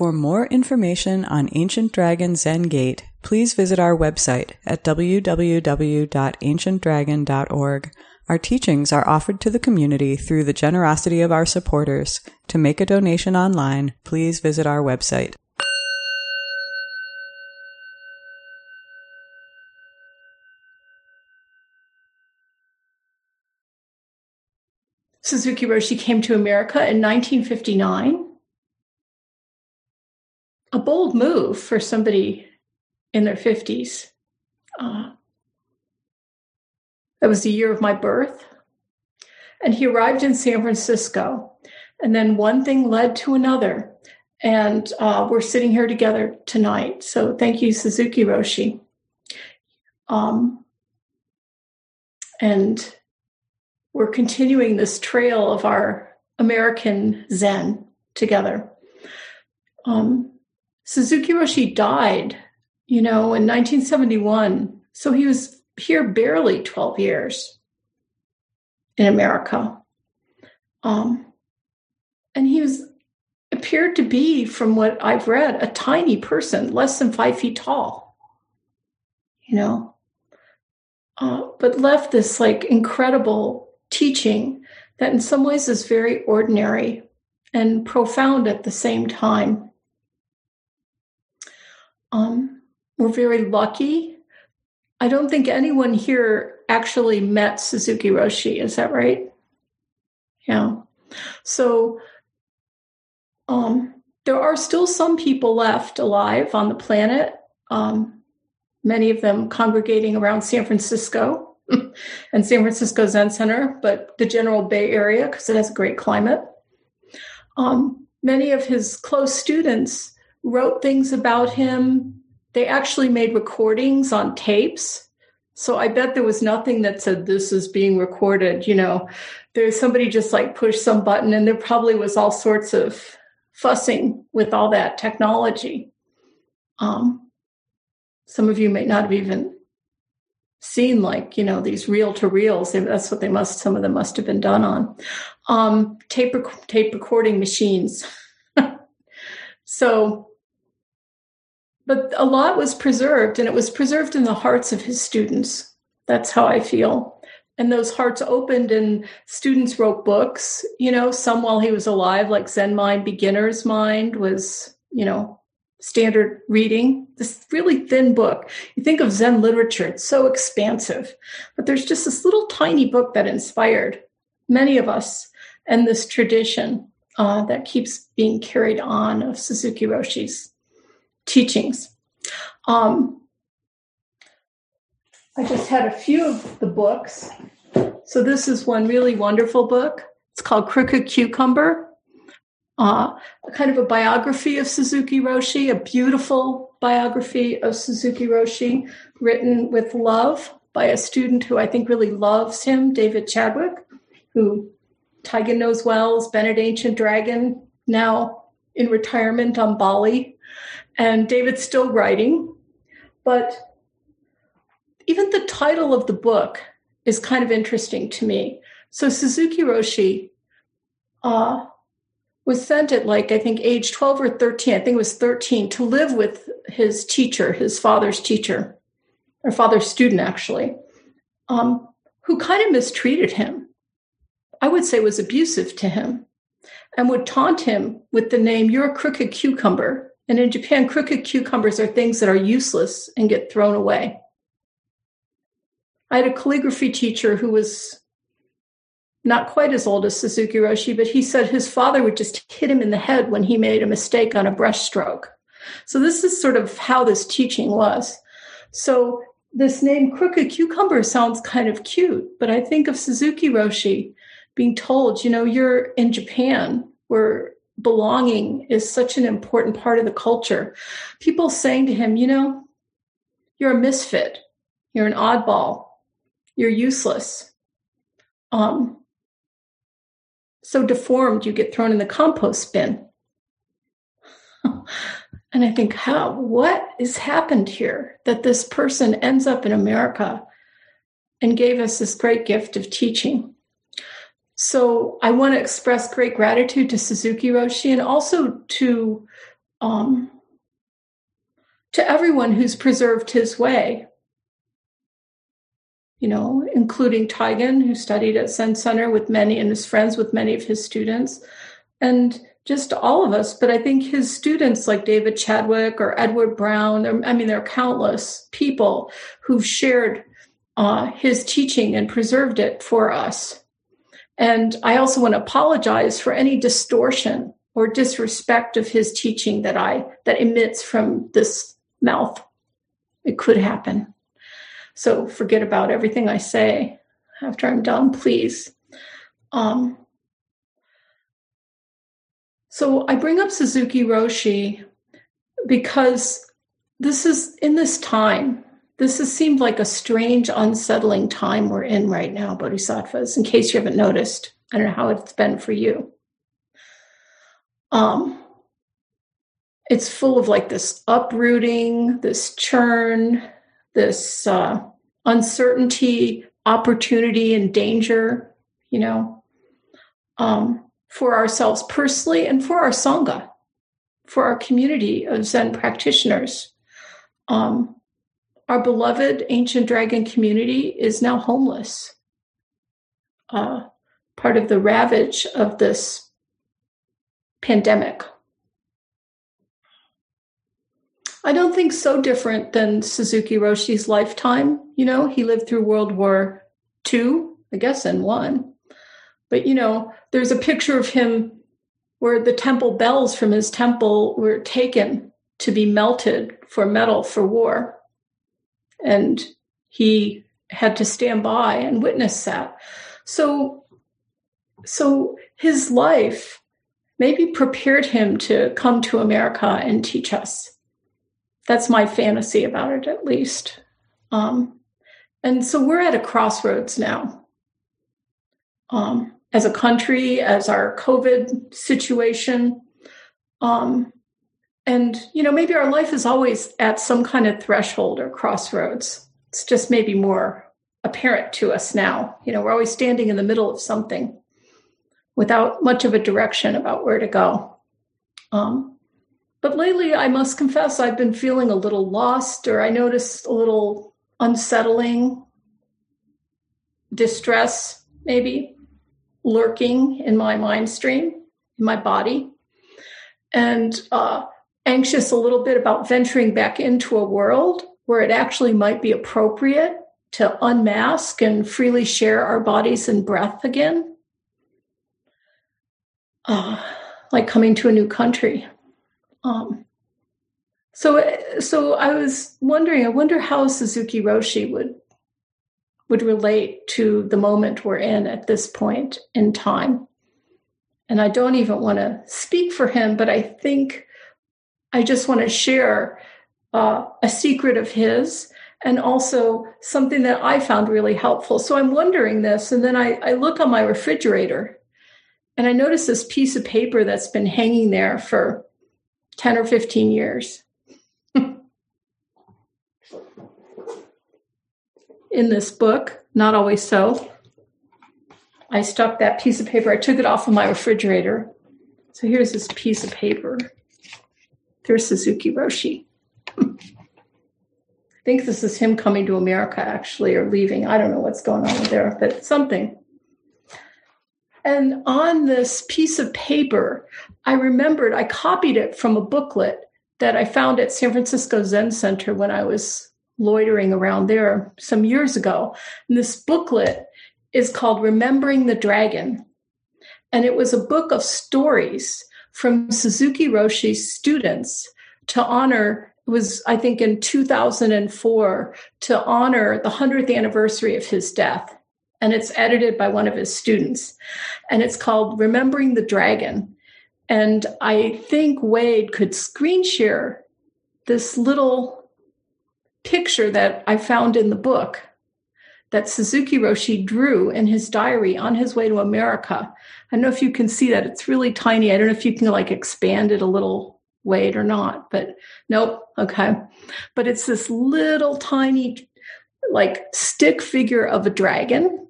For more information on Ancient Dragon Zen Gate, please visit our website at www.ancientdragon.org. Our teachings are offered to the community through the generosity of our supporters. To make a donation online, please visit our website. Suzuki Roshi came to America in 1959. A bold move for somebody in their 50s. Uh, that was the year of my birth. And he arrived in San Francisco. And then one thing led to another. And uh, we're sitting here together tonight. So thank you, Suzuki Roshi. Um, and we're continuing this trail of our American Zen together. Um, Suzuki Roshi died, you know, in 1971. So he was here barely 12 years in America. Um, and he was appeared to be, from what I've read, a tiny person, less than five feet tall. You know, uh, but left this like incredible teaching that in some ways is very ordinary and profound at the same time. Um, we're very lucky. I don't think anyone here actually met Suzuki Roshi. Is that right? Yeah. So um, there are still some people left alive on the planet, um, many of them congregating around San Francisco. and San Francisco Zen Center, but the general Bay Area because it has a great climate. Um, many of his close students wrote things about him. They actually made recordings on tapes. So I bet there was nothing that said this is being recorded. You know, there's somebody just like pushed some button, and there probably was all sorts of fussing with all that technology. Um, some of you may not have even seen like you know these reel to reels that's what they must some of them must have been done on um, tape tape recording machines so but a lot was preserved and it was preserved in the hearts of his students. That's how i feel. And those hearts opened and students wrote books you know some while he was alive like zen mind beginner's mind was you know standard reading, this really thin book. You think of Zen literature, it's so expansive, but there's just this little tiny book that inspired many of us and this tradition uh, that keeps being carried on of Suzuki Roshi's teachings. Um, I just had a few of the books. So this is one really wonderful book. It's called Crooked Cucumber uh, a kind of a biography of Suzuki Roshi, a beautiful biography of Suzuki Roshi, written with love by a student who I think really loves him, David Chadwick, who Taigen knows well, is Bennett Ancient Dragon, now in retirement on Bali. And David's still writing. But even the title of the book is kind of interesting to me. So Suzuki Roshi uh, was sent at like I think age 12 or 13, I think it was 13, to live with his teacher, his father's teacher, or father's student actually, um, who kind of mistreated him. I would say was abusive to him and would taunt him with the name, You're a crooked cucumber. And in Japan, crooked cucumbers are things that are useless and get thrown away. I had a calligraphy teacher who was not quite as old as Suzuki Roshi, but he said his father would just hit him in the head when he made a mistake on a brushstroke. So this is sort of how this teaching was. So this name crooked cucumber sounds kind of cute, but I think of Suzuki Roshi being told, you know, you're in Japan where belonging is such an important part of the culture. People saying to him, you know, you're a misfit, you're an oddball, you're useless. Um, so deformed you get thrown in the compost bin. and I think, how, what has happened here that this person ends up in America and gave us this great gift of teaching? So I want to express great gratitude to Suzuki Roshi and also to um, to everyone who's preserved his way, you know, including Taigen, who studied at Zen Center with many and is friends with many of his students, and just all of us. But I think his students, like David Chadwick or Edward Brown, I mean, there are countless people who've shared uh, his teaching and preserved it for us. And I also want to apologize for any distortion or disrespect of his teaching that I that emits from this mouth. It could happen. So forget about everything I say after I'm done, please. Um, so I bring up Suzuki Roshi because this is in this time. This has seemed like a strange, unsettling time we're in right now, Bodhisattvas, in case you haven't noticed. I don't know how it's been for you. Um, it's full of like this uprooting, this churn, this uh, uncertainty, opportunity, and danger, you know, um, for ourselves personally and for our Sangha, for our community of Zen practitioners. Um, our beloved ancient dragon community is now homeless, uh, part of the ravage of this pandemic. I don't think so different than Suzuki Roshi's lifetime. You know, he lived through World War II, I guess, and one. But, you know, there's a picture of him where the temple bells from his temple were taken to be melted for metal for war. And he had to stand by and witness that. So, so his life maybe prepared him to come to America and teach us that's my fantasy about it, at least. Um, and so we're at a crossroads now. Um, as a country, as our COVID situation. Um, and, you know, maybe our life is always at some kind of threshold or crossroads. It's just maybe more apparent to us now. You know, we're always standing in the middle of something without much of a direction about where to go. Um, but lately, I must confess, I've been feeling a little lost, or I noticed a little unsettling distress, maybe lurking in my mind stream, in my body, and uh, anxious a little bit about venturing back into a world where it actually might be appropriate to unmask and freely share our bodies and breath again. Uh, like coming to a new country. Um, so, so I was wondering. I wonder how Suzuki Roshi would would relate to the moment we're in at this point in time. And I don't even want to speak for him, but I think I just want to share uh, a secret of his and also something that I found really helpful. So I'm wondering this, and then I, I look on my refrigerator and I notice this piece of paper that's been hanging there for 10 or 15 years. In this book, not always so, I stuck that piece of paper, I took it off of my refrigerator. So here's this piece of paper. There's Suzuki Roshi. I think this is him coming to America, actually, or leaving. I don't know what's going on there, but something. And on this piece of paper, I remembered I copied it from a booklet that I found at San Francisco Zen Center when I was loitering around there some years ago. And this booklet is called Remembering the Dragon. And it was a book of stories from Suzuki Roshi's students to honor, was, I think, in 2004, to honor the 100th anniversary of his death and it's edited by one of his students. And it's called Remembering the Dragon. And I think Wade could screen share this little picture that I found in the book that Suzuki Roshi drew in his diary on his way to America. I don't know if you can see that. It's really tiny. I don't know if you can like expand it a little, Wade, or not, but nope. Okay. But it's this little tiny, like stick figure of a dragon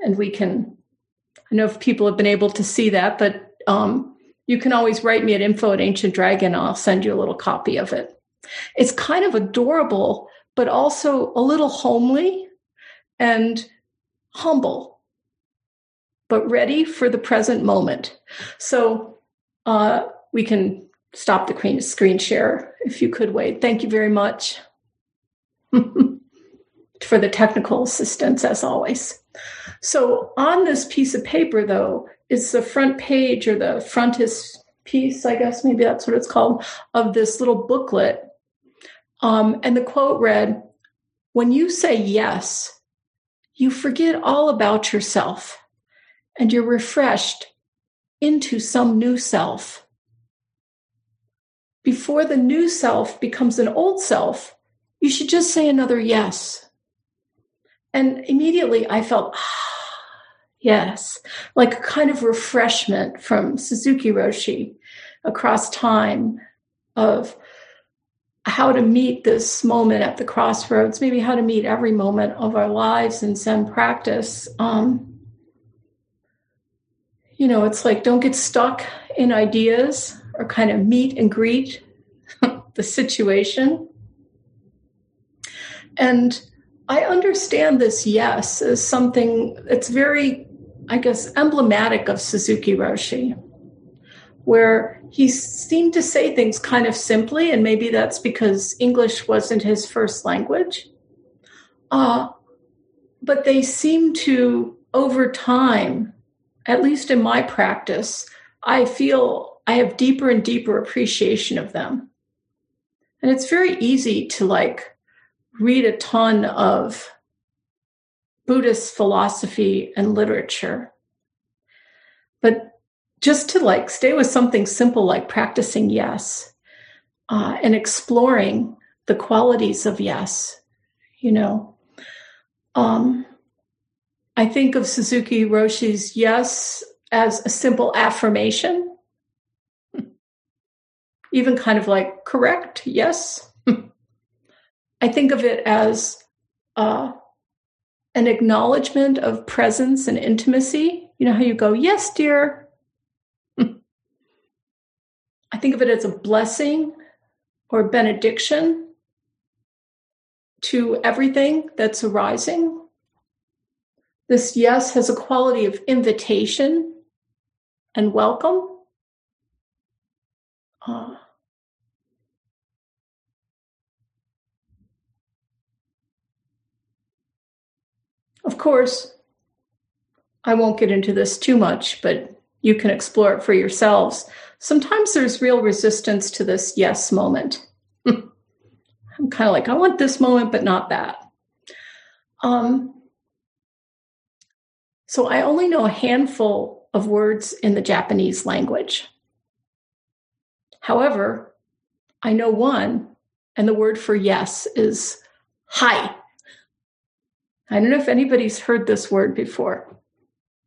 and we can i know if people have been able to see that but um, you can always write me at info at Ancient Dragon. I'll send you a little copy of it. It's kind of adorable, but also a little homely and humble, but ready for the present moment. So uh, we can stop the screen share if you could wait. Thank you very much for the technical assistance, as always. So on this piece of paper, though, is the front page or the frontis piece, I guess maybe that's what it's called, of this little booklet. Um, and the quote read, When you say yes, you forget all about yourself and you're refreshed into some new self. Before the new self becomes an old self, you should just say another yes. And immediately I felt, ah, yes, like a kind of refreshment from Suzuki Roshi across time of how to meet this moment at the crossroads, maybe how to meet every moment of our lives in Zen practice. Um, you know, it's like don't get stuck in ideas or kind of meet and greet the situation. And I understand this yes as something that's very, I guess, emblematic of Suzuki Roshi, where he seemed to say things kind of simply, and maybe that's because English wasn't his first language. Uh, but they seem to, over time, at least in my practice, I feel I have deeper and deeper appreciation of them. And it's very easy to like read a ton of Buddhist philosophy and literature. But just to like stay with something simple like practicing yes uh, and exploring the qualities of yes, you know. Um, I think of Suzuki Roshi's yes as a simple affirmation, even kind of like correct, yes. I think of it as uh, an acknowledgement of presence and intimacy. You know how you go, yes, dear. I think of it as a blessing or benediction to everything that's arising. This yes has a quality of invitation and welcome. Uh, Of course, I won't get into this too much, but you can explore it for yourselves. Sometimes there's real resistance to this yes moment. I'm kind of like, I want this moment, but not that. Um, so I only know a handful of words in the Japanese language. However, I know one, and the word for yes is hi. I don't know if anybody's heard this word before,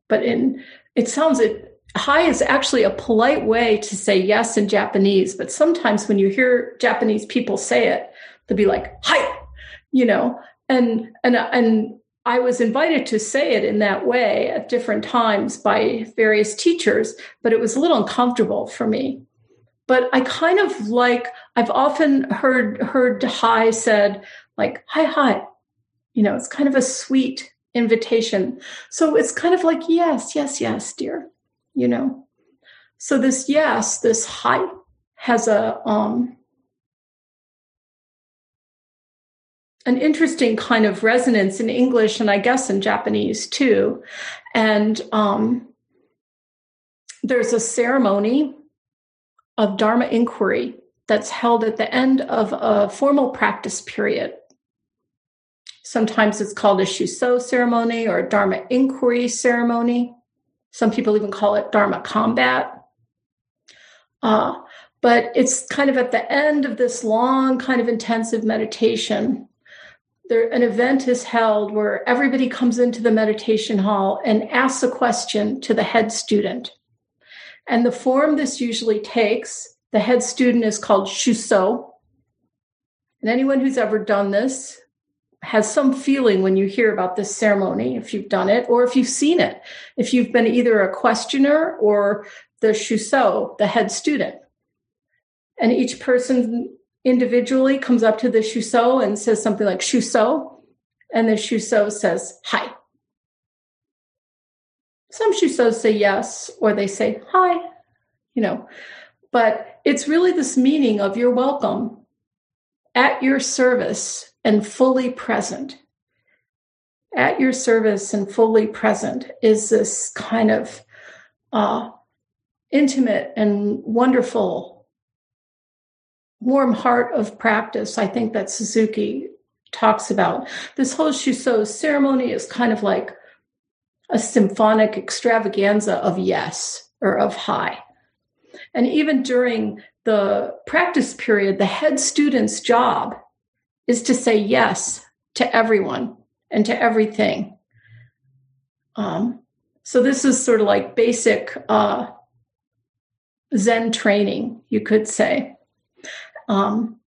but in it sounds it hi is actually a polite way to say yes in Japanese, but sometimes when you hear Japanese people say it, they'll be like hi, you know, and and and I was invited to say it in that way at different times by various teachers, but it was a little uncomfortable for me. But I kind of like I've often heard heard hi said like hi hi you know, it's kind of a sweet invitation. So it's kind of like, yes, yes, yes, dear, you know. So this yes, this hi has a um an interesting kind of resonance in English and I guess in Japanese too. And um, there's a ceremony of Dharma inquiry that's held at the end of a formal practice period. Sometimes it's called a Shuso ceremony or a Dharma inquiry ceremony. Some people even call it Dharma combat. Uh, but it's kind of at the end of this long, kind of intensive meditation. There, an event is held where everybody comes into the meditation hall and asks a question to the head student. And the form this usually takes, the head student is called Shuso. And anyone who's ever done this has some feeling when you hear about this ceremony, if you've done it or if you've seen it. If you've been either a questioner or the shuso, the head student. And each person individually comes up to the shuso and says something like shuso, and the shuso says hi. Some shusos say yes, or they say hi, you know, but it's really this meaning of you're welcome at your service and fully present. At your service and fully present is this kind of uh, intimate and wonderful, warm heart of practice. I think that Suzuki talks about. This whole Shuso ceremony is kind of like a symphonic extravaganza of yes or of hi. And even during the practice period, the head student's job is to say yes to everyone and to everything. Um, so this is sort of like basic uh, Zen training, you could say. Um,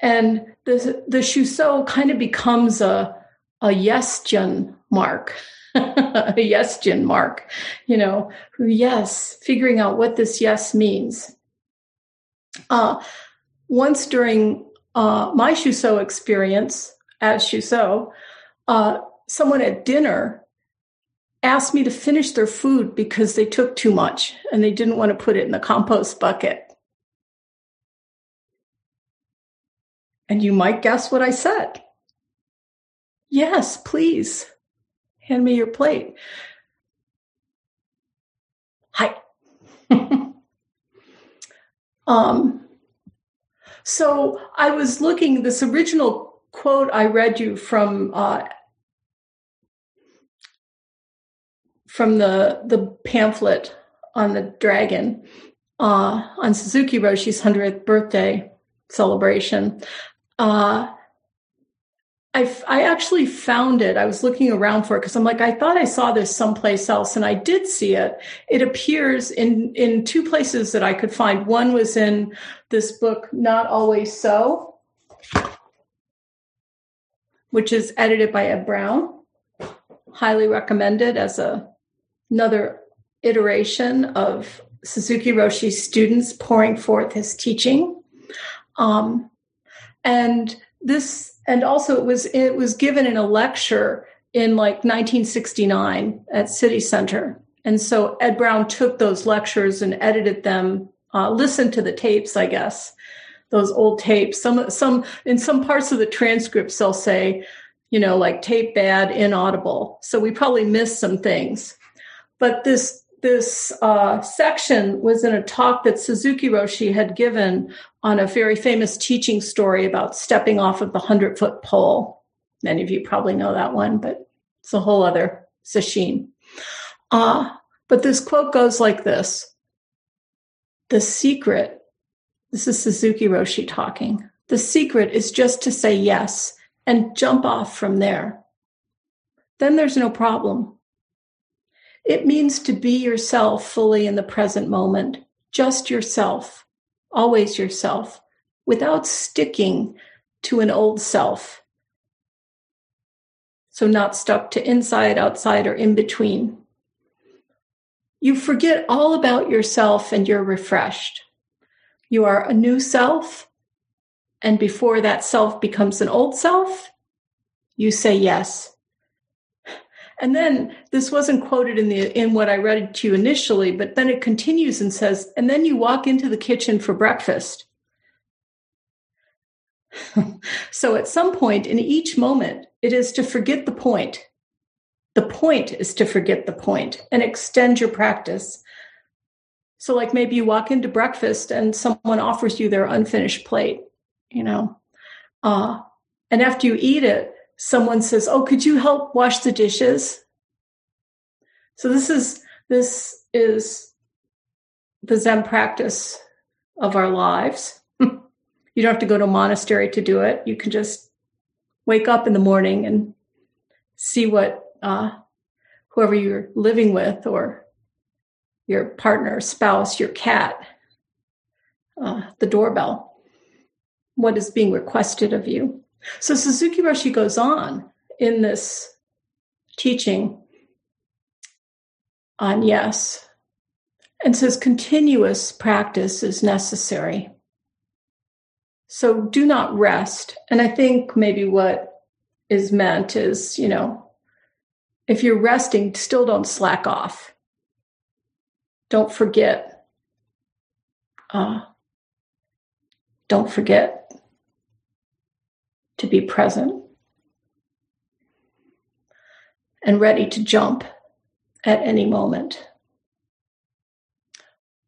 and the the shuso kind of becomes a a yesjin mark, a yesjin mark, you know, yes, figuring out what this yes means. Uh, once during uh, my Shuso experience as Shuso, uh, someone at dinner asked me to finish their food because they took too much and they didn't want to put it in the compost bucket. And you might guess what I said. Yes, please. Hand me your plate. Hi. Um, so I was looking, this original quote I read you from uh, from the the pamphlet on the dragon uh, on Suzuki Roshi's hundredth birthday celebration. Uh, I, I actually found it. I was looking around for it because I'm like, I thought I saw this someplace else, and I did see it. It appears in in two places that I could find. One was in this book, Not Always So, which is edited by Ed Brown. Highly recommended as a another iteration of Suzuki Roshi's students pouring forth his teaching. Um, and this and also it was it was given in a lecture in like 1969 at City Center. And so Ed Brown took those lectures and edited them, uh, listened to the tapes, I guess, those old tapes. Some some in some parts of the transcripts they'll say, you know, like tape bad, inaudible. So we probably missed some things. But this this uh, section was in a talk that Suzuki Roshi had given on a very famous teaching story about stepping off of the 100 foot pole. Many of you probably know that one, but it's a whole other sesshin. Uh, but this quote goes like this The secret, this is Suzuki Roshi talking, the secret is just to say yes and jump off from there. Then there's no problem. It means to be yourself fully in the present moment, just yourself, always yourself, without sticking to an old self. So, not stuck to inside, outside, or in between. You forget all about yourself and you're refreshed. You are a new self. And before that self becomes an old self, you say yes. And then this wasn't quoted in the in what I read to you initially, but then it continues and says, and then you walk into the kitchen for breakfast. so at some point in each moment, it is to forget the point. The point is to forget the point and extend your practice. So, like maybe you walk into breakfast and someone offers you their unfinished plate, you know, uh, and after you eat it, someone says, "Oh, could you help wash the dishes?" So this is this is the Zen practice of our lives. you don't have to go to a monastery to do it. You can just wake up in the morning and see what uh, whoever you're living with or your partner, spouse, your cat, uh, the doorbell, what is being requested of you. So Suzuki Roshi goes on in this teaching on yes. and says continuous practice is necessary. So do not rest. And I think maybe what is meant is, you know, if you're resting, still don't slack off. Don't forget. Uh, don't forget to be present and ready to jump at any moment.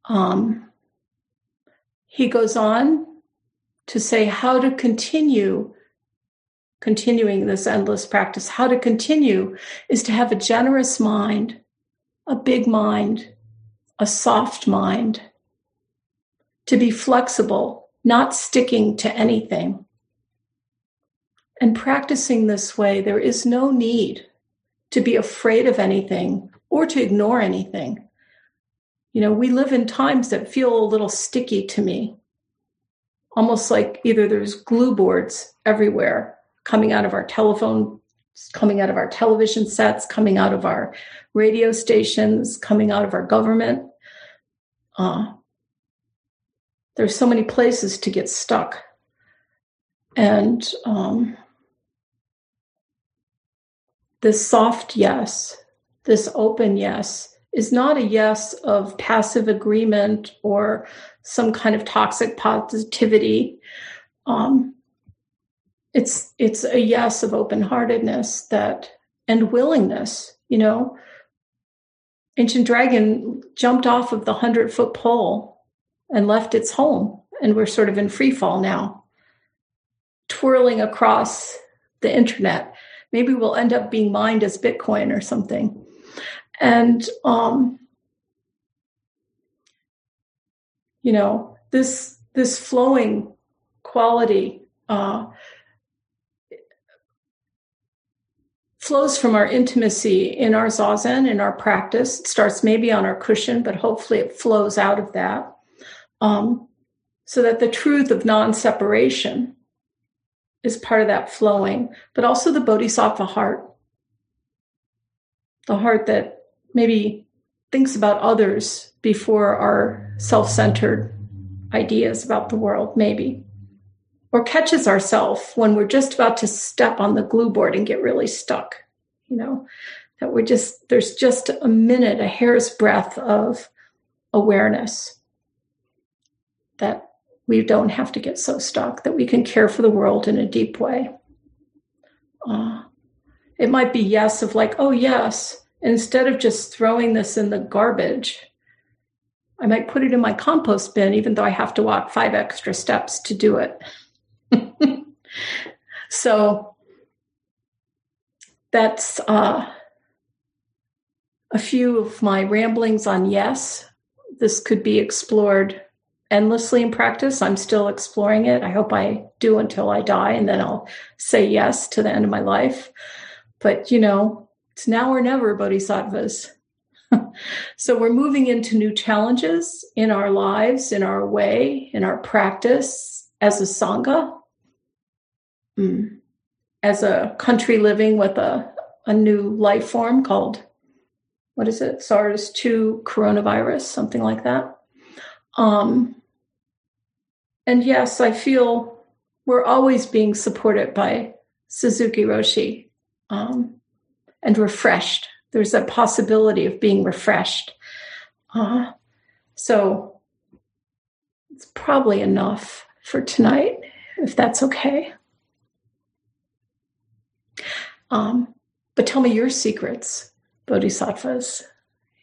Um, he goes on to say how to continue continuing this endless practice how to continue is to have a generous mind a big mind a soft mind to be flexible not sticking to anything and practicing this way there is no need to be afraid of anything or to ignore anything you know, we live in times that feel a little sticky to me, almost like either there's glue boards everywhere coming out of our telephone, coming out of our television sets, coming out of our radio stations, coming out of our government. Uh, there's so many places to get stuck. And um, this soft yes, this open yes, is not a yes of passive agreement or some kind of toxic positivity. Um, it's it's a yes of open heartedness that and willingness. You know, ancient dragon jumped off of the hundred foot pole and left its home, and we're sort of in free fall now, twirling across the internet. Maybe we'll end up being mined as Bitcoin or something. And um, you know this this flowing quality uh, flows from our intimacy in our zazen in our practice. It starts maybe on our cushion but hopefully it flows out of that. Um, so that the truth of non-separation is part of that flowing but also the bodhisattva heart the heart that maybe thinks about others before our self centered ideas about the world, maybe. Or catches ourselves when we're just about to step on the glue board and get really stuck. You know, that we're just, there's just a minute, a hair's breadth of awareness that we don't have to get so stuck, that we can care for the world in a deep way. Uh, it might be yes, of like, oh, yes, instead of just throwing this in the garbage, I might put it in my compost bin, even though I have to walk five extra steps to do it. so that's uh, a few of my ramblings on yes. This could be explored endlessly in practice. I'm still exploring it. I hope I do until I die, and then I'll say yes to the end of my life. But, you know, it's now or never, bodhisattvas. so we're moving into new challenges in our lives, in our way, in our practice as a Sangha, mm. as a country living with a, a new life form called, what is it, SARS 2 coronavirus, something like that. Um, and yes, I feel we're always being supported by Suzuki Roshi. Um, and refreshed. There's a possibility of being refreshed. Uh, so it's probably enough for tonight, if that's okay. Um, but tell me your secrets, bodhisattvas,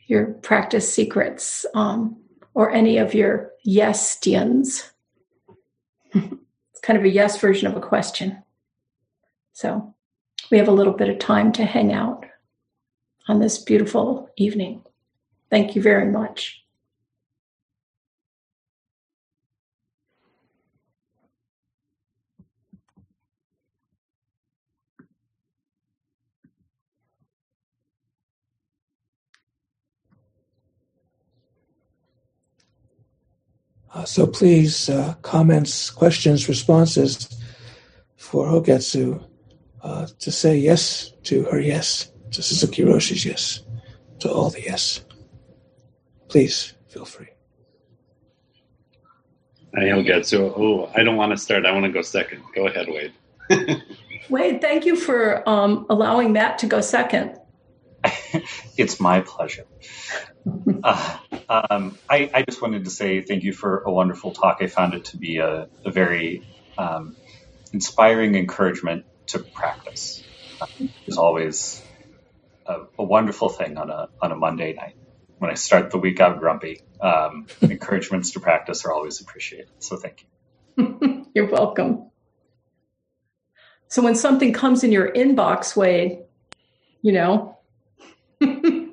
your practice secrets, um, or any of your yes it's kind of a yes version of a question. So we have a little bit of time to hang out on this beautiful evening. Thank you very much. Uh, so please, uh, comments, questions, responses for Hogetsu uh, to say yes to her yes, to Suzuki Roshi's yes, to all the yes. Please feel free. I'll get. Oh, I don't want to start. I want to go second. Go ahead, Wade. Wade, thank you for um, allowing Matt to go second. it's my pleasure. Uh, um, I, I, just wanted to say thank you for a wonderful talk. I found it to be a, a very um, inspiring encouragement to practice. it's always a, a, wonderful thing on a on a Monday night when I start the week out grumpy. Um, encouragements to practice are always appreciated. So thank you. You're welcome. So when something comes in your inbox, Wade, you know,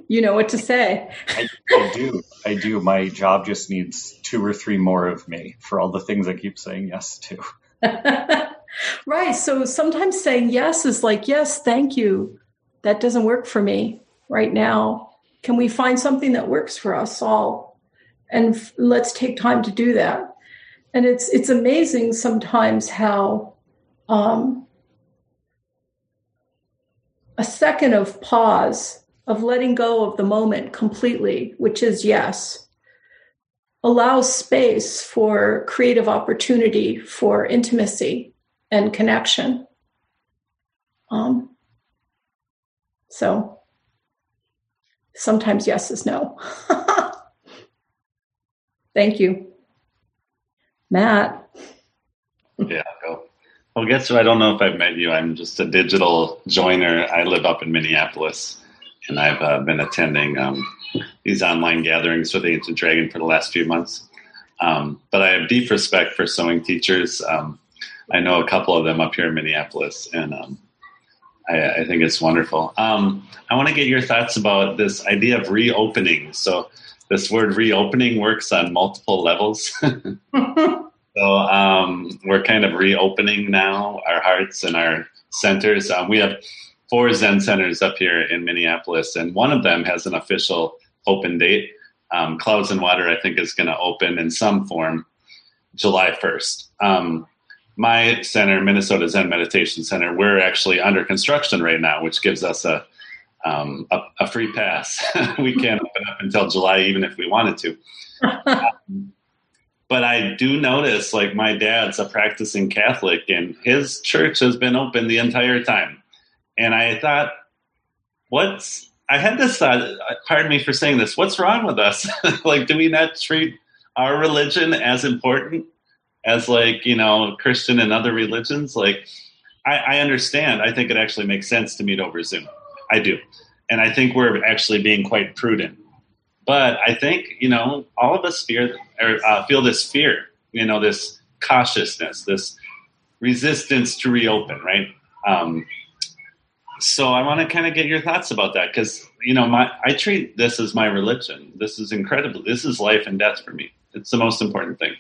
you know what to say. I, I, do. I do. My job just needs two or three more of me for all the things I keep saying yes to. right. So sometimes saying yes is like, yes, thank you. That doesn't work for me right now. Can we find something that works for us all? And f- let's take time to do that. And it's it's amazing sometimes how um, a second of pause of letting go of the moment completely, which is yes, allows space for creative opportunity, for intimacy and connection. Um, so sometimes yes is no. Thank you. Matt. Yeah, go. Well, guess what? I don't know if I've met you. I'm just a digital joiner. I live up in Minneapolis and I've uh, been attending um, these online gatherings with Ancient Dragon for the last few months. Um, but I have deep respect for sewing teachers. Um, I know a couple of them up here in Minneapolis, and um, I, I, think it's wonderful. Um, I want to get your thoughts about this idea of reopening. So, this word reopening works on multiple levels. so, um, we're kind of reopening now our hearts and our centers. we have four Zen centers up here in Minneapolis, and one of them has an official open date. Um, Clouds and Water, I think, is going to open in some form July 1st. Um, my center, Minnesota Zen Meditation Center, we're actually under construction right now, which gives us a um, a, a, free pass. we can't open up until July, even if we wanted to. um, but I do notice, like my dad's a practicing Catholic, and his church has been open the entire time. And I thought, what's, I had this thought, pardon me for saying this, what's wrong with us? like, do we not treat our religion as important as, like, you know, Christian and other religions? Like, I, I understand. I think it actually makes sense to meet over Zoom. I do. And I think we're actually being quite prudent. But I think, you know, all of us fear, or, uh, feel this fear, you know, this cautiousness, this resistance to reopen, right? Um, so I want to kind of get your thoughts about that because you know my I treat this as my religion. This is incredible. This is life and death for me. It's the most important thing.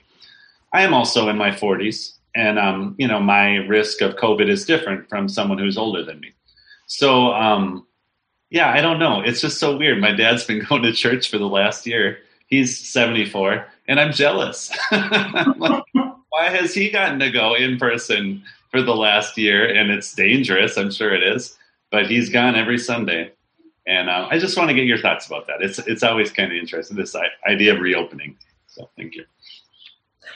I am also in my 40s, and um, you know my risk of COVID is different from someone who's older than me. So um, yeah, I don't know. It's just so weird. My dad's been going to church for the last year. He's 74, and I'm jealous. like, why has he gotten to go in person for the last year? And it's dangerous. I'm sure it is but he's gone every Sunday. And uh, I just want to get your thoughts about that. It's it's always kind of interesting this idea of reopening. So thank you.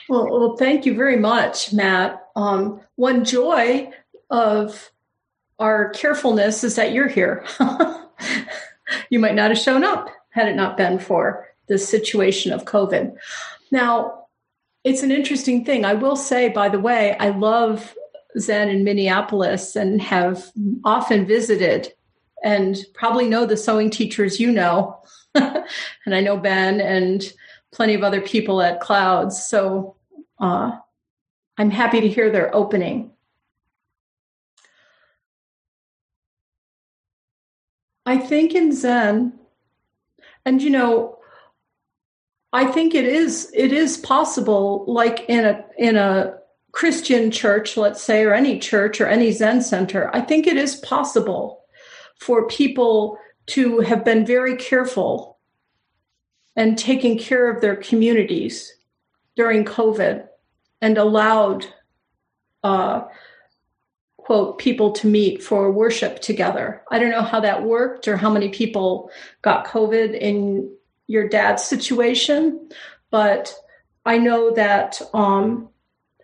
Well, well thank you very much, Matt. Um, one joy of our carefulness is that you're here. you might not have shown up had it not been for the situation of COVID. Now, it's an interesting thing. I will say, by the way, I love Zen in Minneapolis and have often visited and probably know the sewing teachers you know. and I know Ben and plenty of other people at Clouds. So uh, I'm happy to hear their opening. I think in Zen, and you know, I think it is it is possible, like in a in a Christian church, let's say, or any church or any Zen center, I think it is possible for people to have been very careful and taking care of their communities during COVID and allowed, uh, quote, people to meet for worship together. I don't know how that worked or how many people got COVID in your dad's situation, but I know that um,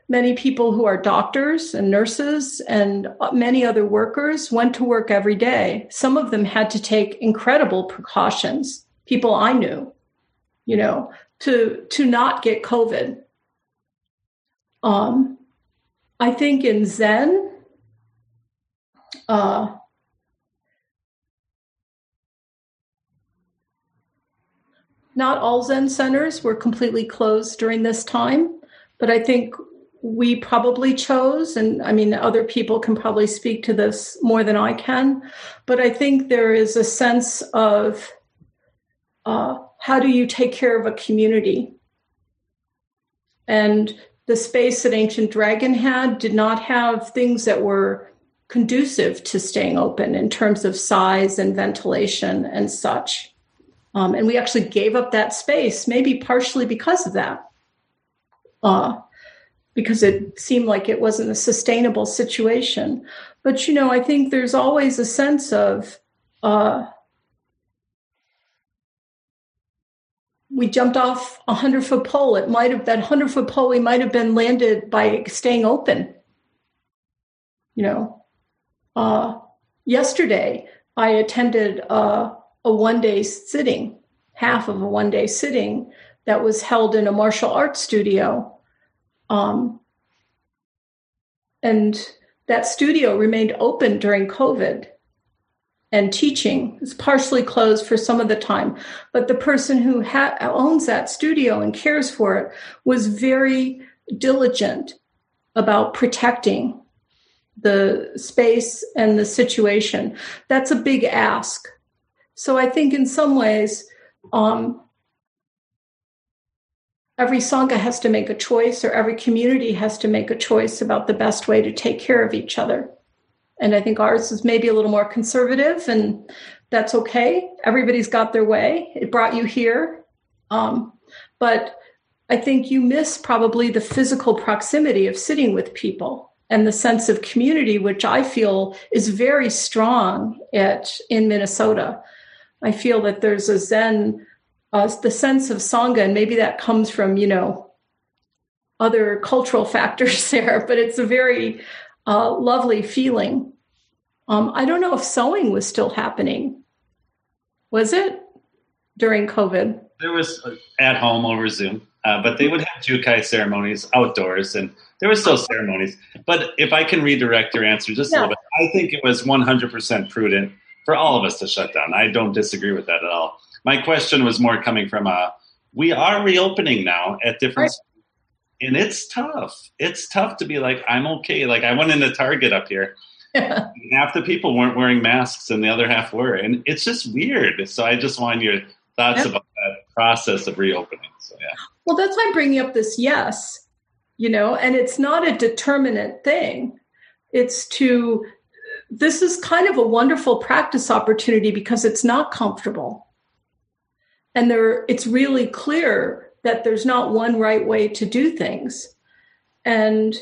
many people who are doctors and nurses and many other workers went to work every day. Some of them had to take incredible precautions. People I knew, you know, to to not get COVID. Um, I think in Zen, uh, not all Zen centers were completely closed during this time, but I think we probably chose, and I mean, other people can probably speak to this more than I can, but I think there is a sense of uh, how do you take care of a community? And the space that Ancient Dragon had did not have things that were conducive to staying open in terms of size and ventilation and such. Um, and we actually gave up that space, maybe partially because of that, uh, because it seemed like it wasn't a sustainable situation. But, you know, I think there's always a sense of, uh, we jumped off a hundred foot pole. It might have that hundred foot pole. We might have been landed by staying open. You know, uh, yesterday I attended uh, a one day sitting, half of a one day sitting that was held in a martial arts studio. Um, and that studio remained open during COVID and teaching is partially closed for some of the time. But the person who ha- owns that studio and cares for it was very diligent about protecting the space and the situation. That's a big ask. So I think in some ways, um, every Sangha has to make a choice, or every community has to make a choice about the best way to take care of each other. And I think ours is maybe a little more conservative, and that's okay. Everybody's got their way. It brought you here. Um, but I think you miss probably the physical proximity of sitting with people and the sense of community, which I feel is very strong at in Minnesota. I feel that there's a Zen, uh, the sense of Sangha, and maybe that comes from, you know, other cultural factors there, but it's a very uh, lovely feeling. Um, I don't know if sewing was still happening. Was it during COVID? There was uh, at home over Zoom, uh, but they would have jukai ceremonies outdoors, and there were still ceremonies. But if I can redirect your answer just yeah. a little bit, I think it was 100% prudent for all of us to shut down. I don't disagree with that at all. My question was more coming from a uh, we are reopening now at different right. and it's tough. It's tough to be like, I'm okay. Like I went into Target up here. Yeah. Half the people weren't wearing masks and the other half were. And it's just weird. So I just want your thoughts yep. about that process of reopening. So yeah. Well, that's why I'm bringing up this yes, you know, and it's not a determinate thing. It's to this is kind of a wonderful practice opportunity because it's not comfortable. And there it's really clear that there's not one right way to do things. And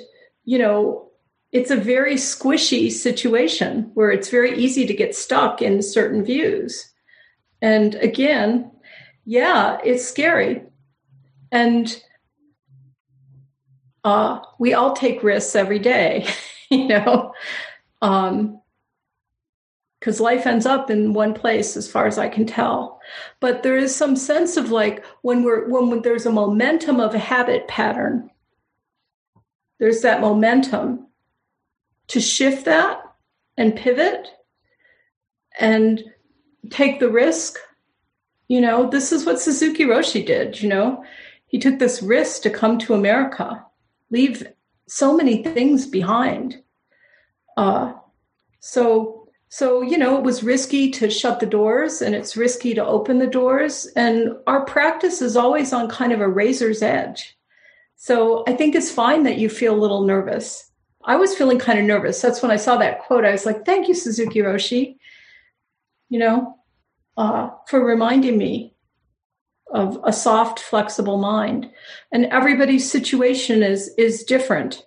you know, it's a very squishy situation where it's very easy to get stuck in certain views. And again, yeah, it's scary. And uh, we all take risks every day, you know um, because life ends up in one place as far as i can tell. But there is some sense of like when we're when there's a momentum of a habit pattern. There's that momentum to shift that and pivot and take the risk. You know this is what suzuki roshi did you know? He took this risk to come to america leave so many things behind. Uh, so, so you know, it was risky to shut the doors, and it's risky to open the doors. And our practice is always on kind of a razor's edge. So I think it's fine that you feel a little nervous. I was feeling kind of nervous. That's when I saw that quote. I was like, "Thank you, Suzuki Roshi." You know, uh, for reminding me of a soft, flexible mind. And everybody's situation is is different,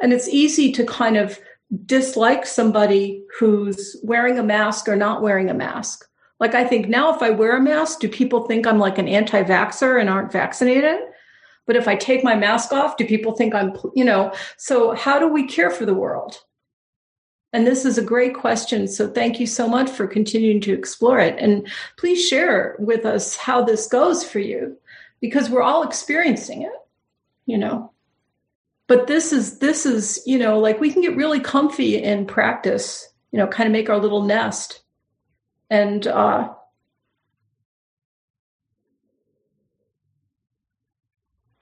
and it's easy to kind of dislike somebody who's wearing a mask or not wearing a mask, Like, I think now if I wear a mask, do people think I'm like an anti vaxxer and aren't vaccinated? But if I take my mask off, do people think I'm, you know? So, how do we care for the world? And this is a great question. So, thank you so much for continuing to explore it. And please share with us how this goes for you because we're all experiencing it, you know? But this is, this is, you know, like we can get really comfy in practice, you know, kind of make our little nest. And, uh,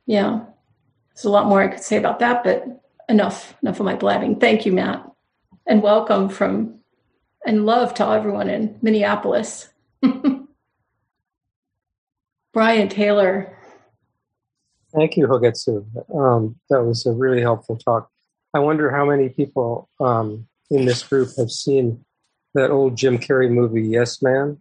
yeah, there's a lot more I could say about that, but enough, enough of my blabbing. Thank you, Matt, and welcome from and love to everyone in Minneapolis. Brian Taylor. Thank you, Hogetsu. Um, that was a really helpful talk. I wonder how many people um, in this group have seen that old Jim Carrey movie, Yes Man.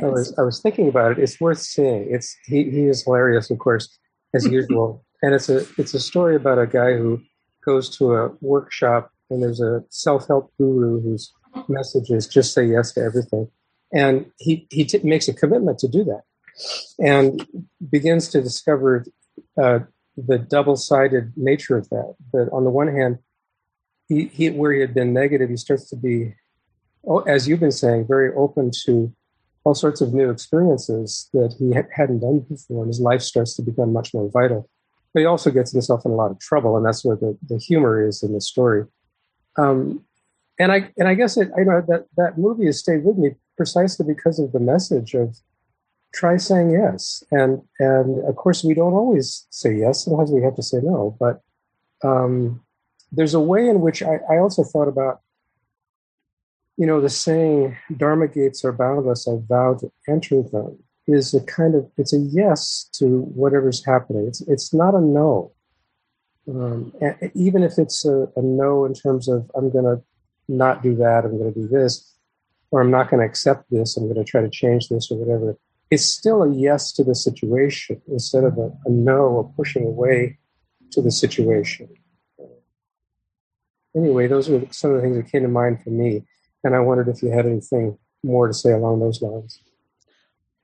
I was I was thinking about it. It's worth seeing. It's he, he is hilarious, of course, as usual. And it's a it's a story about a guy who goes to a workshop and there's a self help guru whose message is just say yes to everything, and he he t- makes a commitment to do that, and begins to discover uh, the double sided nature of that. That on the one hand, he, he where he had been negative, he starts to be, oh, as you've been saying, very open to all sorts of new experiences that he hadn't done before, and his life starts to become much more vital. But he also gets himself in a lot of trouble, and that's where the, the humor is in the story. Um, and I and I guess it, I know that that movie has stayed with me precisely because of the message of try saying yes, and and of course we don't always say yes. Sometimes we have to say no, but um, there's a way in which I, I also thought about you know, the saying, Dharma gates are boundless, I vow to enter them, is a kind of, it's a yes to whatever's happening. It's, it's not a no. Um, even if it's a, a, no in terms of, I'm going to not do that, I'm going to do this, or I'm not going to accept this, I'm going to try to change this or whatever, it's still a yes to the situation instead of a, a no or pushing away to the situation. Anyway, those are some of the things that came to mind for me. And I wondered if you had anything more to say along those lines.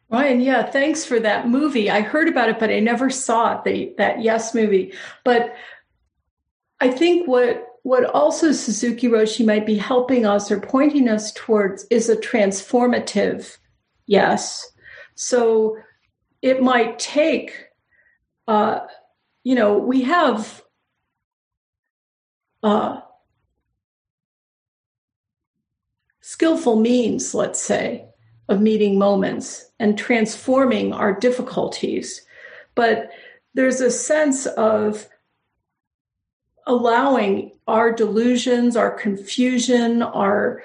Ryan, yeah, thanks for that movie. I heard about it, but I never saw it, the, that Yes movie. But I think what what also Suzuki Roshi might be helping us or pointing us towards is a transformative yes. So it might take, uh, you know, we have uh, skillful means, let's say, of meeting moments and transforming our difficulties. But there's a sense of allowing our delusions, our confusion, our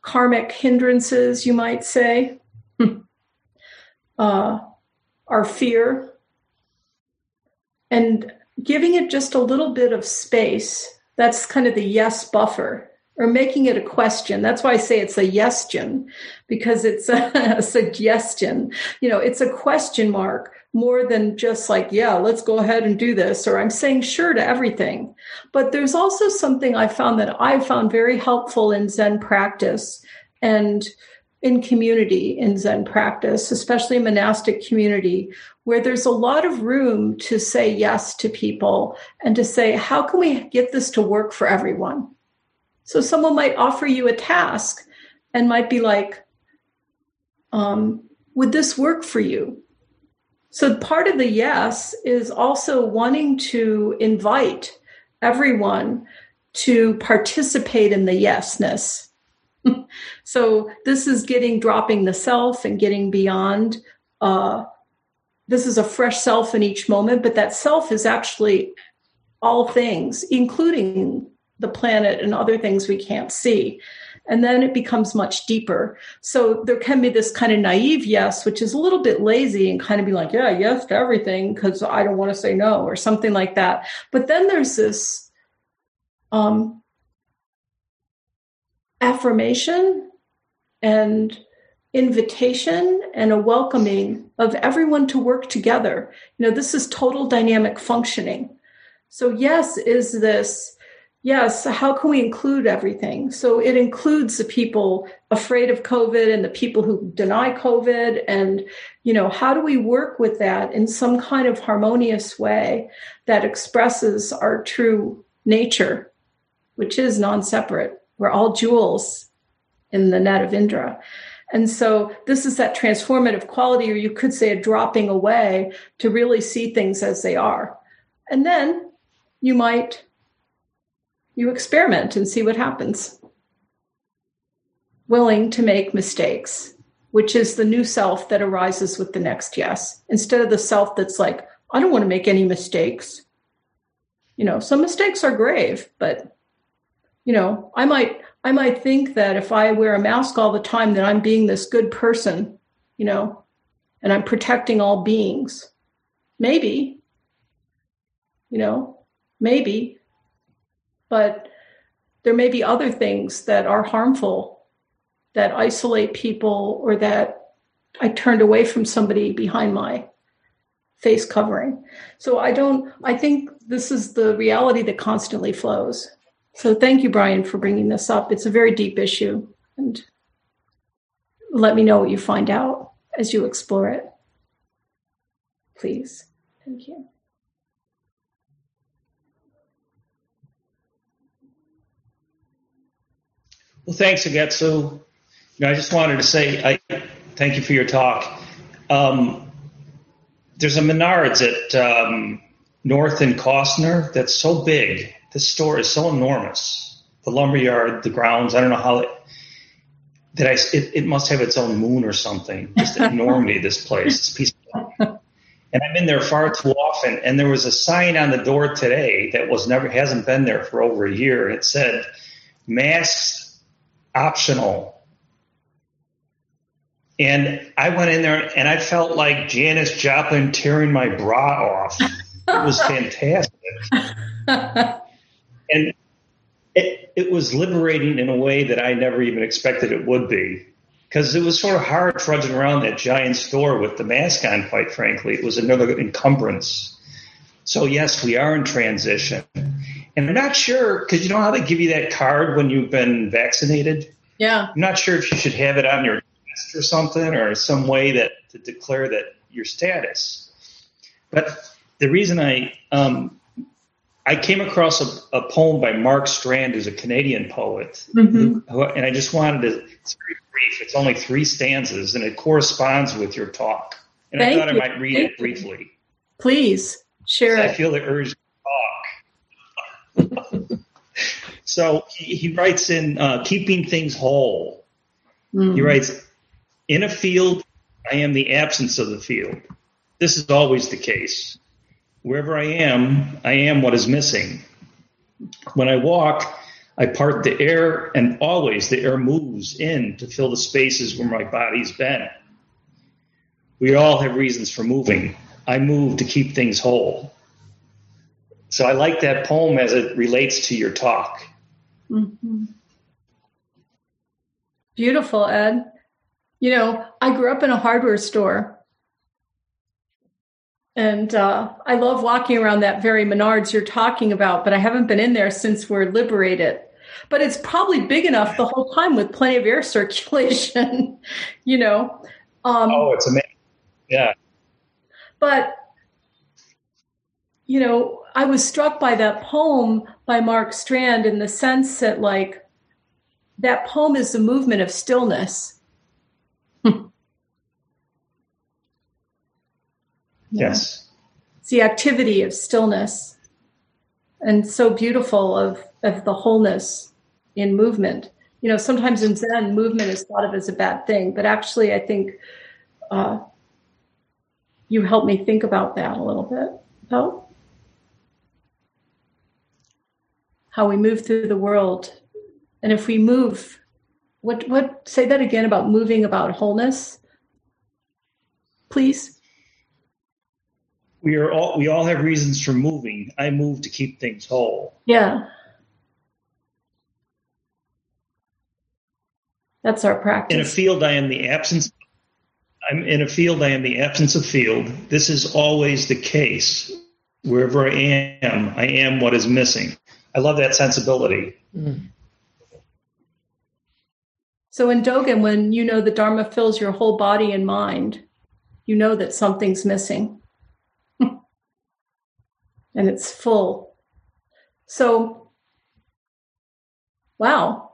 karmic hindrances, you might say, uh, our fear, and giving it just a little bit of space. That's kind of the yes buffer or making it a question. That's why I say it's a yestion, because it's a, a, suggestion. You know, it's a question mark more than just like, yeah, let's go ahead and do this, or I'm saying sure to everything. But there's also something I found that I found very helpful in Zen practice and in community in Zen practice, especially monastic community, where there's a lot of room to say yes to people and to say, how can we get this to work for everyone? So someone might offer you a task and might be like, um, would this work for you? So part of the yes is also wanting to invite everyone to participate in the yesness. so this is getting dropping the self and getting beyond. Uh, this is a fresh self in each moment, but that self is actually all things, including the planet and other things we can't see. And then it becomes much deeper. So there can be this kind of naive yes, which is a little bit lazy and kind of be like, yeah, yes to everything because I don't want to say no or something like that. But then there's this um, affirmation and invitation and a welcoming of everyone to work together. You know, this is total dynamic functioning. So, yes, is this yes, how can we include everything? So it includes the people afraid of COVID and the people who deny COVID. And, you know, how do we work with that in some kind of harmonious way that expresses our true nature, which is non separate? We're all jewels in the net of Indra. And so this is that transformative quality, or you could say a dropping away to really see things as they are. And then you might you experiment and see what happens. Willing to make mistakes, which is the new self that arises with the next yes, instead of the self that's like, I don't want to make any mistakes. You know, some mistakes are grave, but you know, I might I might think that if I wear a mask all the time that I'm being this good person, you know, and I'm protecting all beings. Maybe. You know, maybe but there may be other things that are harmful that isolate people or that I turned away from somebody behind my face covering. So I don't, I think this is the reality that constantly flows. So thank you, Brian, for bringing this up. It's a very deep issue. And let me know what you find out as you explore it. Please. Thank you. Well, thanks, Hogetsu. You know, I just wanted to say I thank you for your talk. Um, there's a Menards at um, North and Kostner that's so big. This store is so enormous. The lumberyard, the grounds. I don't know how it. That I it, it must have its own moon or something. Just the enormity of this place. This piece. Of, and I'm in there far too often. And there was a sign on the door today that was never hasn't been there for over a year. It said, "Masks optional. And I went in there and I felt like Janis Joplin tearing my bra off. it was fantastic. and it, it was liberating in a way that I never even expected it would be. Because it was sort of hard trudging around that giant store with the mask on, quite frankly. It was another encumbrance. So, yes, we are in transition. And I'm not sure because you know how they give you that card when you've been vaccinated. Yeah. I'm not sure if you should have it on your chest or something, or some way that to declare that your status. But the reason I um, I came across a, a, poem by Mark Strand, who's a Canadian poet, mm-hmm. who, and I just wanted to. It's very brief. It's only three stanzas, and it corresponds with your talk. And Thank I thought you. I might read Thank it briefly. You. Please share it. I feel the urge to talk. so he, he, writes in uh, Keeping Things Whole. Mm. He writes, In a field, I am the absence of the field. This is always the case. Wherever I am, I am what is missing. When I walk, I part the air, and always the air moves in to fill the spaces where my body's been. We all have reasons for moving. I move to keep things whole. So I like that poem as it relates to your talk. Mm-hmm. Beautiful, Ed. You know, I grew up in a hardware store. And uh, I love walking around that very Menards you're talking about, but I haven't been in there since we're liberated. But it's probably big enough the whole time with plenty of air circulation, you know. Um, oh, it's amazing. Yeah. But, you know, I was struck by that poem by Mark Strand in the sense that, like, that poem is the movement of stillness. yes. It's the activity of stillness. And so beautiful of, of the wholeness in movement. You know, sometimes in Zen, movement is thought of as a bad thing, but actually, I think uh, you helped me think about that a little bit. About how we move through the world. And if we move, what what say that again about moving about wholeness? Please. We are all we all have reasons for moving. I move to keep things whole. Yeah. That's our practice. In a field I am the absence I'm in a field I am the absence of field. This is always the case. Wherever I am, I am what is missing. I love that sensibility. Mm. So in Dogen, when you know the Dharma fills your whole body and mind, you know that something's missing. And it's full. So, wow,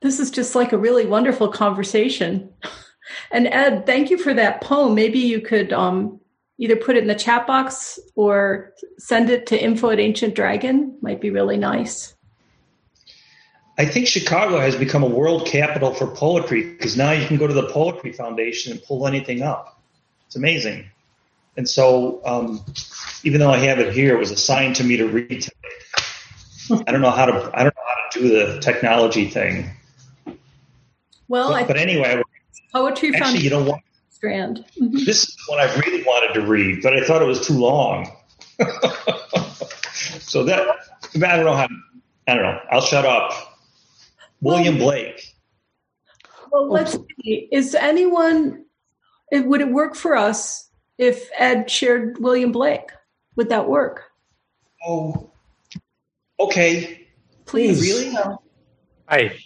this is just like a really wonderful conversation. and Ed, thank you for that poem. Maybe you could um, either put it in the chat box or send it to info at Ancient Dragon. Might be really nice. I think Chicago has become a world capital for poetry because now you can go to the Poetry Foundation and pull anything up. It's amazing. And so, um, even though I have it here, it was assigned to me to read today. I don't know how to. I don't know how to do the technology thing. Well, but, but anyway, Poetry actually, Foundation. you don't want Strand. Mm-hmm. This is what I really wanted to read, but I thought it was too long. so that I don't know how. I don't know. I'll shut up. William Blake. Well, let's see. Is anyone? Would it work for us if Ed shared William Blake? Would that work? Oh, okay. Please. Really? Hi.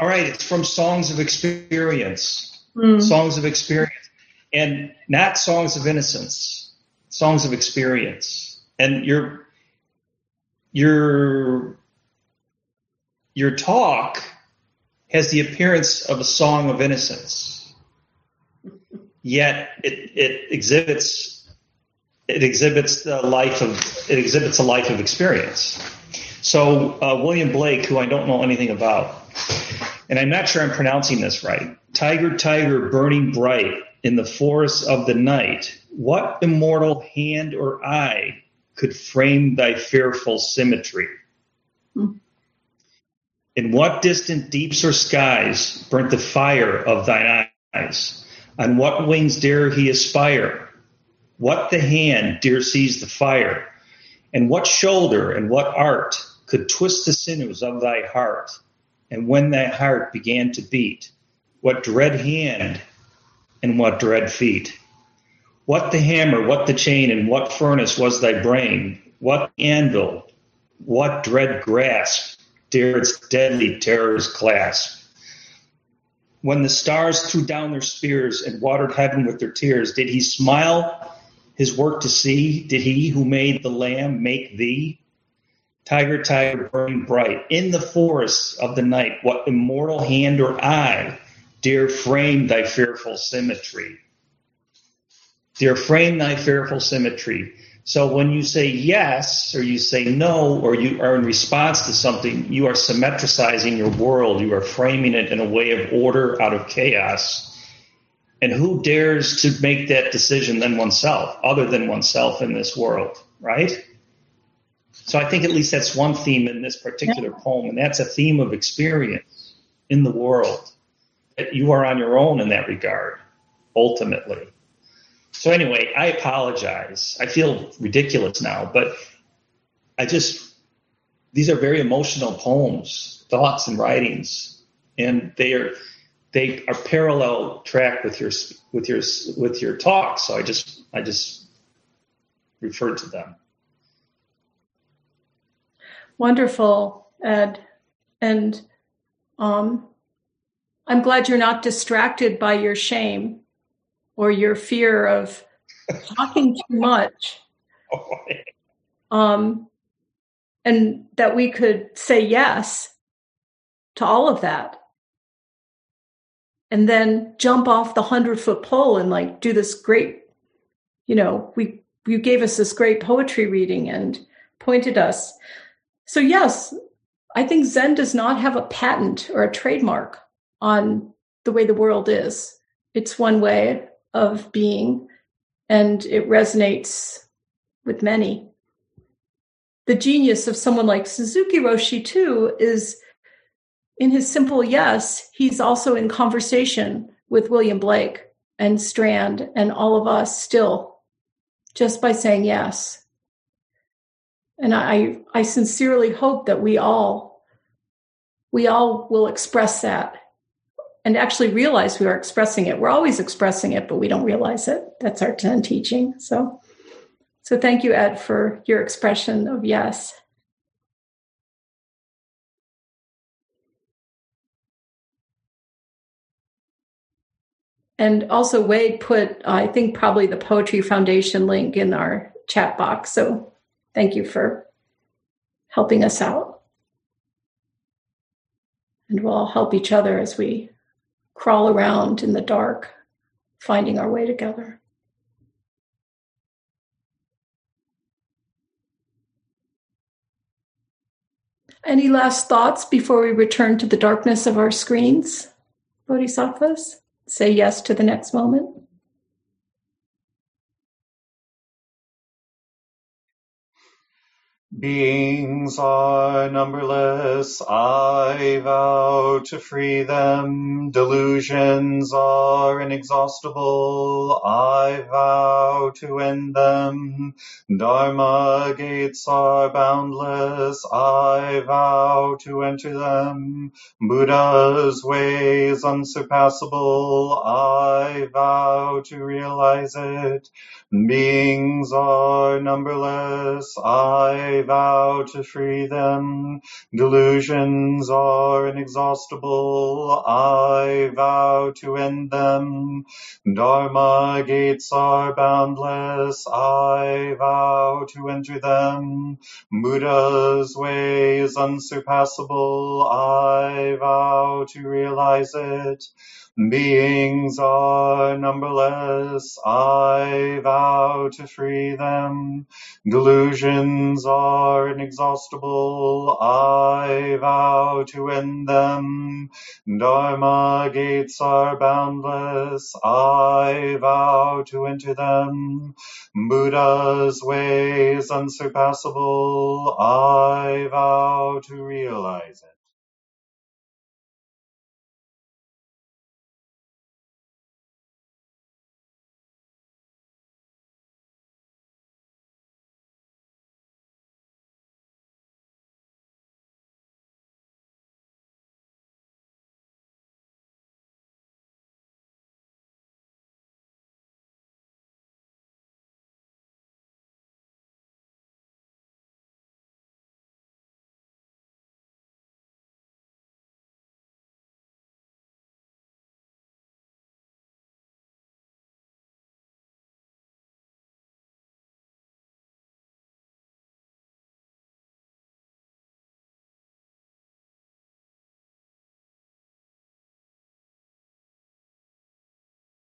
All right. It's from Songs of Experience. Mm. Songs of Experience, and not Songs of Innocence. Songs of Experience, and your your your talk has the appearance of a song of innocence, yet it, it exhibits it exhibits the life of it exhibits a life of experience. So uh, William Blake, who I don't know anything about, and I'm not sure I'm pronouncing this right. Tiger, tiger, burning bright in the forests of the night, what immortal hand or eye could frame thy fearful symmetry? Hmm. In what distant deeps or skies burnt the fire of thine eyes? On what wings dare he aspire? What the hand dare seize the fire? And what shoulder and what art could twist the sinews of thy heart? And when thy heart began to beat, what dread hand and what dread feet? What the hammer, what the chain, and what furnace was thy brain? What anvil, what dread grasp dare its deadly terrors clasp. When the stars threw down their spears and watered heaven with their tears, did he smile his work to see? Did he who made the lamb make thee? Tiger, tiger, burning bright in the forests of the night, what immortal hand or eye dare frame thy fearful symmetry? Dare frame thy fearful symmetry so when you say yes or you say no or you are in response to something, you are symmetricizing your world. You are framing it in a way of order out of chaos. And who dares to make that decision than oneself, other than oneself in this world, right? So I think at least that's one theme in this particular poem, and that's a theme of experience in the world. That you are on your own in that regard, ultimately. So anyway, I apologize. I feel ridiculous now, but I just these are very emotional poems, thoughts and writings, and they are they are parallel track with your with your with your talk. So I just I just referred to them. Wonderful, Ed, and um, I'm glad you're not distracted by your shame or your fear of talking too much. Um, and that we could say yes to all of that. And then jump off the hundred foot pole and like do this great, you know, we you gave us this great poetry reading and pointed us. So yes, I think Zen does not have a patent or a trademark on the way the world is. It's one way of being, and it resonates with many. The genius of someone like Suzuki Roshi, too, is in his simple yes, he's also in conversation with William Blake and Strand and all of us still just by saying yes. And I, I sincerely hope that we all, we all will express that and actually realize we are expressing it. We're always expressing it, but we don't realize it. That's our Zen teaching. So, so thank you, Ed, for your expression of yes. And also, Wade put, uh, I think, probably the Poetry Foundation link in our chat box. So thank you for helping us out. And we'll all help each other as we crawl around in the dark, finding our way together. Any last thoughts before we return to the darkness of our screens, Bodhisattvas? Say yes to the next moment. Beings are numberless, I vow to free them. Delusions are inexhaustible, I vow to end them. Dharma gates are boundless, I vow to enter them. Buddha's ways unsurpassable, I vow to realize it. Beings are numberless, I vow to free them. Delusions are inexhaustible, I vow to end them. Dharma gates are boundless, I vow to enter them. Buddha's way is unsurpassable, I vow to realize it. Beings are numberless, I vow to free them. Delusions are inexhaustible, I vow to end them. Dharma gates are boundless, I vow to enter them. Buddha's way is unsurpassable, I vow to realize it.